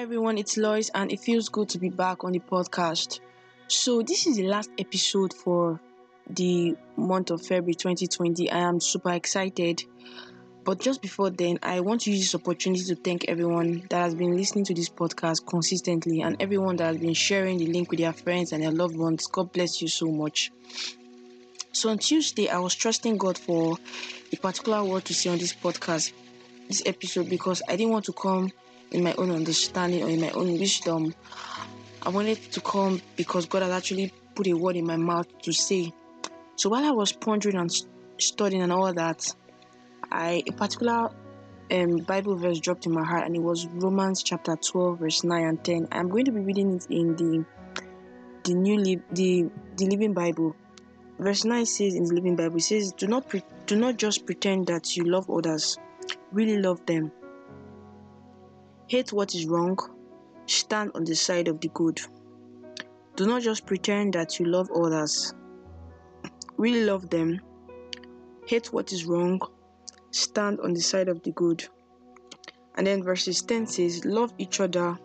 Hi everyone, it's Lois, and it feels good to be back on the podcast. So, this is the last episode for the month of February 2020. I am super excited. But just before then, I want to use this opportunity to thank everyone that has been listening to this podcast consistently and everyone that has been sharing the link with their friends and their loved ones. God bless you so much. So, on Tuesday, I was trusting God for a particular word to say on this podcast, this episode, because I didn't want to come in my own understanding or in my own wisdom. I wanted to come because God had actually put a word in my mouth to say. So while I was pondering and studying and all that, I a particular um, Bible verse dropped in my heart, and it was Romans chapter 12, verse 9 and 10. I'm going to be reading it in the the new li- the the Living Bible. Verse 9 says in the Living Bible, it says, "Do not pre- do not just pretend that you love others, really love them. Hate what is wrong, stand on the side of the good. Do not just pretend that you love others. Really love them. Hate what is wrong, stand on the side of the good. And then verses 10 says, Love each other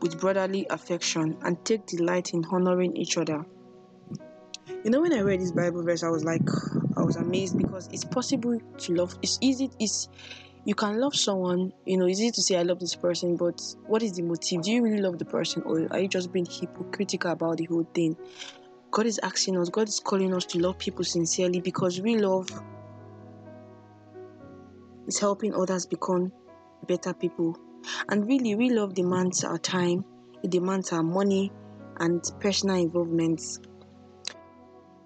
with brotherly affection and take delight in honoring each other. You know, when I read this Bible verse, I was like, I was amazed because it's possible to love. It's easy. It's you can love someone, you know, it's easy to say I love this person, but what is the motive? Do you really love the person or are you just being hypocritical about the whole thing? God is asking us, God is calling us to love people sincerely because we love is helping others become better people. And really, we love demands our time, it demands our money and personal involvement.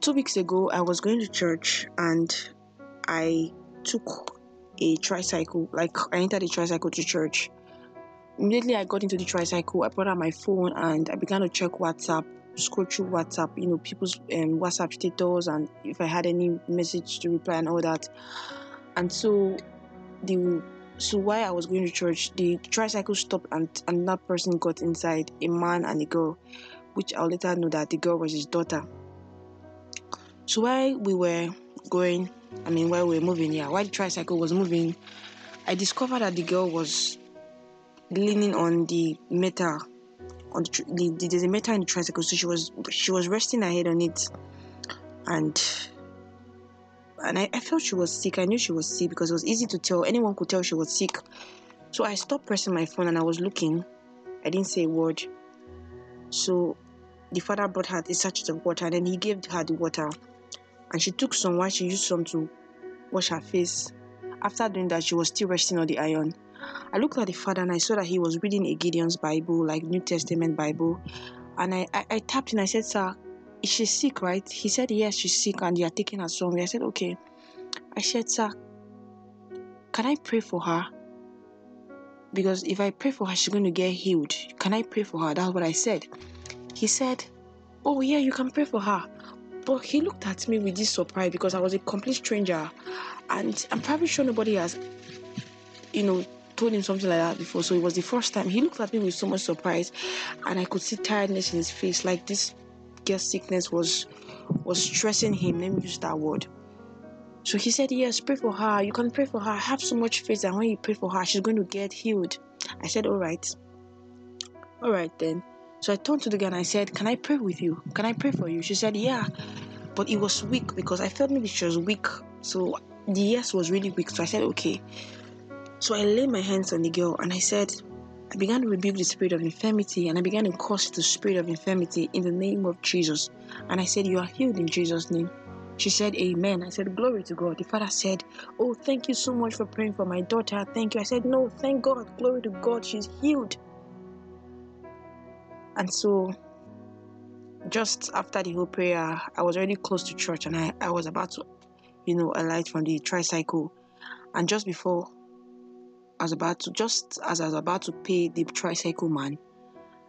Two weeks ago, I was going to church and I took a tricycle. Like I entered a tricycle to church. Immediately I got into the tricycle, I brought out my phone and I began to check WhatsApp, scroll through WhatsApp, you know, people's um, WhatsApp status and if I had any message to reply and all that. And so the so while I was going to church, the tricycle stopped and another person got inside, a man and a girl, which I'll later know that the girl was his daughter. So while we were going I mean, while we were moving, yeah, while the tricycle was moving, I discovered that the girl was leaning on the metal. On the, the, the, there's a metal in the tricycle, so she was she was resting her head on it, and and I, I felt she was sick. I knew she was sick because it was easy to tell. Anyone could tell she was sick. So I stopped pressing my phone and I was looking. I didn't say a word. So the father brought her a sachet of water and then he gave her the water and she took some while she used some to wash her face. After doing that, she was still resting on the iron. I looked at the father and I saw that he was reading a Gideon's Bible, like New Testament Bible. And I, I, I tapped and I said, Sir, is she sick, right? He said, Yes, she's sick and you are taking her somewhere. I said, Okay. I said, Sir, can I pray for her? Because if I pray for her, she's going to get healed. Can I pray for her? That's what I said. He said, Oh, yeah, you can pray for her. But he looked at me with this surprise because I was a complete stranger. And I'm probably sure nobody has, you know, told him something like that before. So it was the first time. He looked at me with so much surprise. And I could see tiredness in his face. Like this girl's sickness was was stressing him. Let me use that word. So he said, Yes, pray for her. You can pray for her. I Have so much faith that when you pray for her, she's going to get healed. I said, All right. All right then. So I turned to the girl and I said, Can I pray with you? Can I pray for you? She said, Yeah. But it was weak because I felt maybe she was weak. So the yes was really weak. So I said, Okay. So I laid my hands on the girl and I said, I began to rebuke the spirit of infirmity and I began to curse the spirit of infirmity in the name of Jesus. And I said, You are healed in Jesus' name. She said, Amen. I said, Glory to God. The father said, Oh, thank you so much for praying for my daughter. Thank you. I said, No, thank God. Glory to God. She's healed. And so, just after the whole prayer, I was already close to church and I, I was about to, you know, alight from the tricycle. And just before I was about to, just as I was about to pay the tricycle man,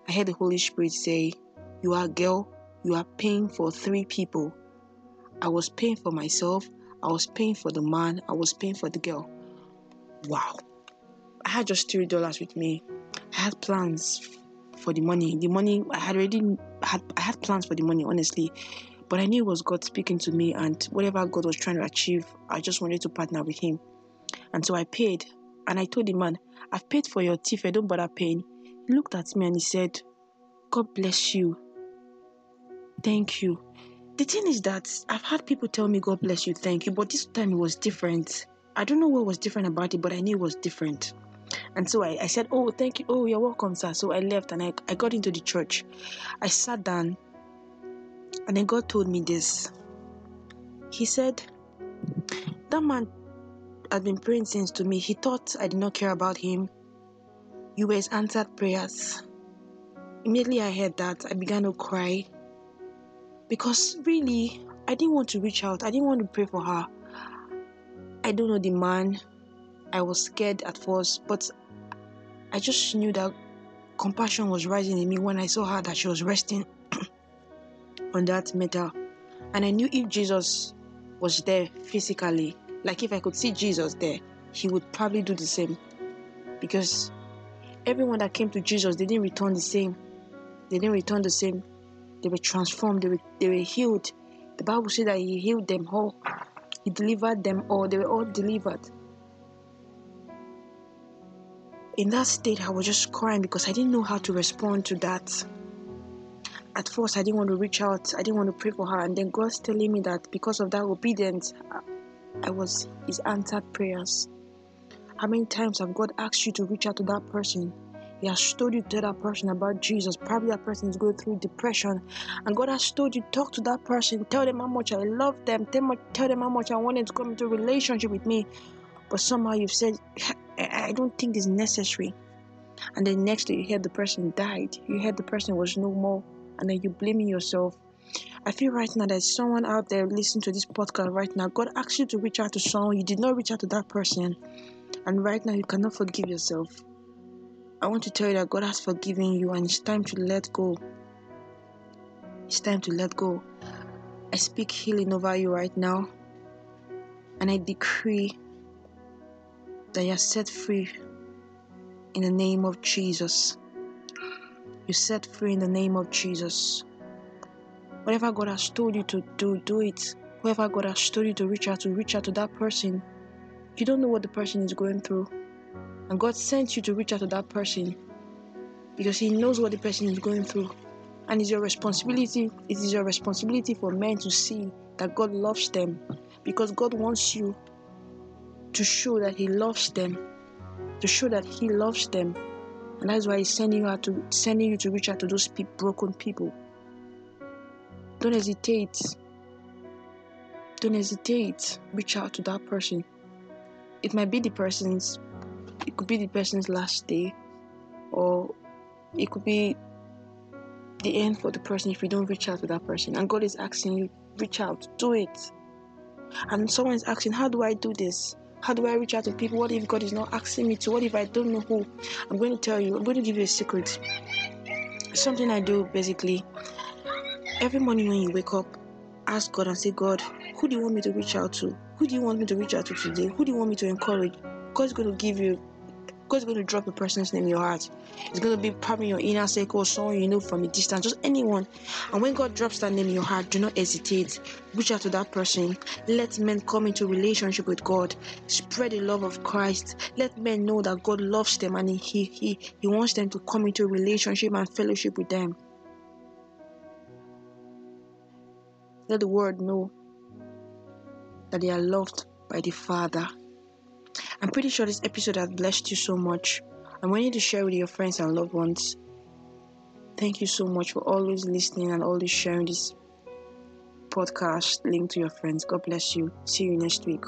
I heard the Holy Spirit say, You are a girl, you are paying for three people. I was paying for myself, I was paying for the man, I was paying for the girl. Wow. I had just three dollars with me. I had plans for the money. The money I had already had I had plans for the money, honestly. But I knew it was God speaking to me and whatever God was trying to achieve, I just wanted to partner with him. And so I paid and I told the man, I've paid for your teeth, I don't bother paying. He looked at me and he said, God bless you. Thank you. The thing is that I've had people tell me, God bless you, thank you, but this time it was different. I don't know what was different about it, but I knew it was different. And so I, I said, Oh, thank you. Oh, you're welcome, sir. So I left and I, I got into the church. I sat down and then God told me this. He said, That man had been praying since to me. He thought I did not care about him. You were his answered prayers. Immediately I heard that, I began to cry because really, I didn't want to reach out. I didn't want to pray for her. I don't know the man. I was scared at first, but I just knew that compassion was rising in me when I saw her that she was resting on that metal. And I knew if Jesus was there physically, like if I could see Jesus there, he would probably do the same. Because everyone that came to Jesus, they didn't return the same. They didn't return the same. They were transformed, they were, they were healed. The Bible said that He healed them all, He delivered them all, they were all delivered. In that state, I was just crying because I didn't know how to respond to that. At first, I didn't want to reach out, I didn't want to pray for her, and then God's telling me that because of that obedience, I was His answered prayers. How many times have God asked you to reach out to that person? He has told you to tell that person about Jesus. Probably that person is going through depression. And God has told you, talk to that person. Tell them how much I love them. Tell them how much I want them to come into a relationship with me. But somehow you've said, I don't think it's necessary. And then next day you hear the person died. You heard the person was no more. And then you're blaming yourself. I feel right now there's someone out there listening to this podcast right now. God asked you to reach out to someone. You did not reach out to that person. And right now you cannot forgive yourself. I want to tell you that God has forgiven you and it's time to let go. It's time to let go. I speak healing over you right now. And I decree that you're set free in the name of Jesus. You're set free in the name of Jesus. Whatever God has told you to do, do it. Whoever God has told you to reach out to, reach out to that person. You don't know what the person is going through. And God sent you to reach out to that person because He knows what the person is going through. And it's your responsibility, it is your responsibility for men to see that God loves them because God wants you to show that He loves them, to show that He loves them. And that's why He's sending you out to sending you to reach out to those pe- broken people. Don't hesitate. Don't hesitate. Reach out to that person. It might be the person's it could be the person's last day or it could be the end for the person if you don't reach out to that person and god is asking you reach out do it and someone is asking how do i do this how do i reach out to people? What if god is not asking me to? What if i don't know who? I'm going to tell you i'm going to give you a secret. Something i do basically every morning when you wake up ask god and say god who do you want me to reach out to? Who do you want me to reach out to today? Who do you want me to encourage? God's going to give you God's going to drop a person's name in your heart. It's going to be probably your inner circle, someone you know from a distance, just anyone. And when God drops that name in your heart, do not hesitate. Reach out to that person. Let men come into relationship with God. Spread the love of Christ. Let men know that God loves them and He He He wants them to come into relationship and fellowship with them. Let the world know that they are loved by the Father. I'm pretty sure this episode has blessed you so much. I want you to share with your friends and loved ones. Thank you so much for always listening and always sharing this podcast link to your friends. God bless you. See you next week.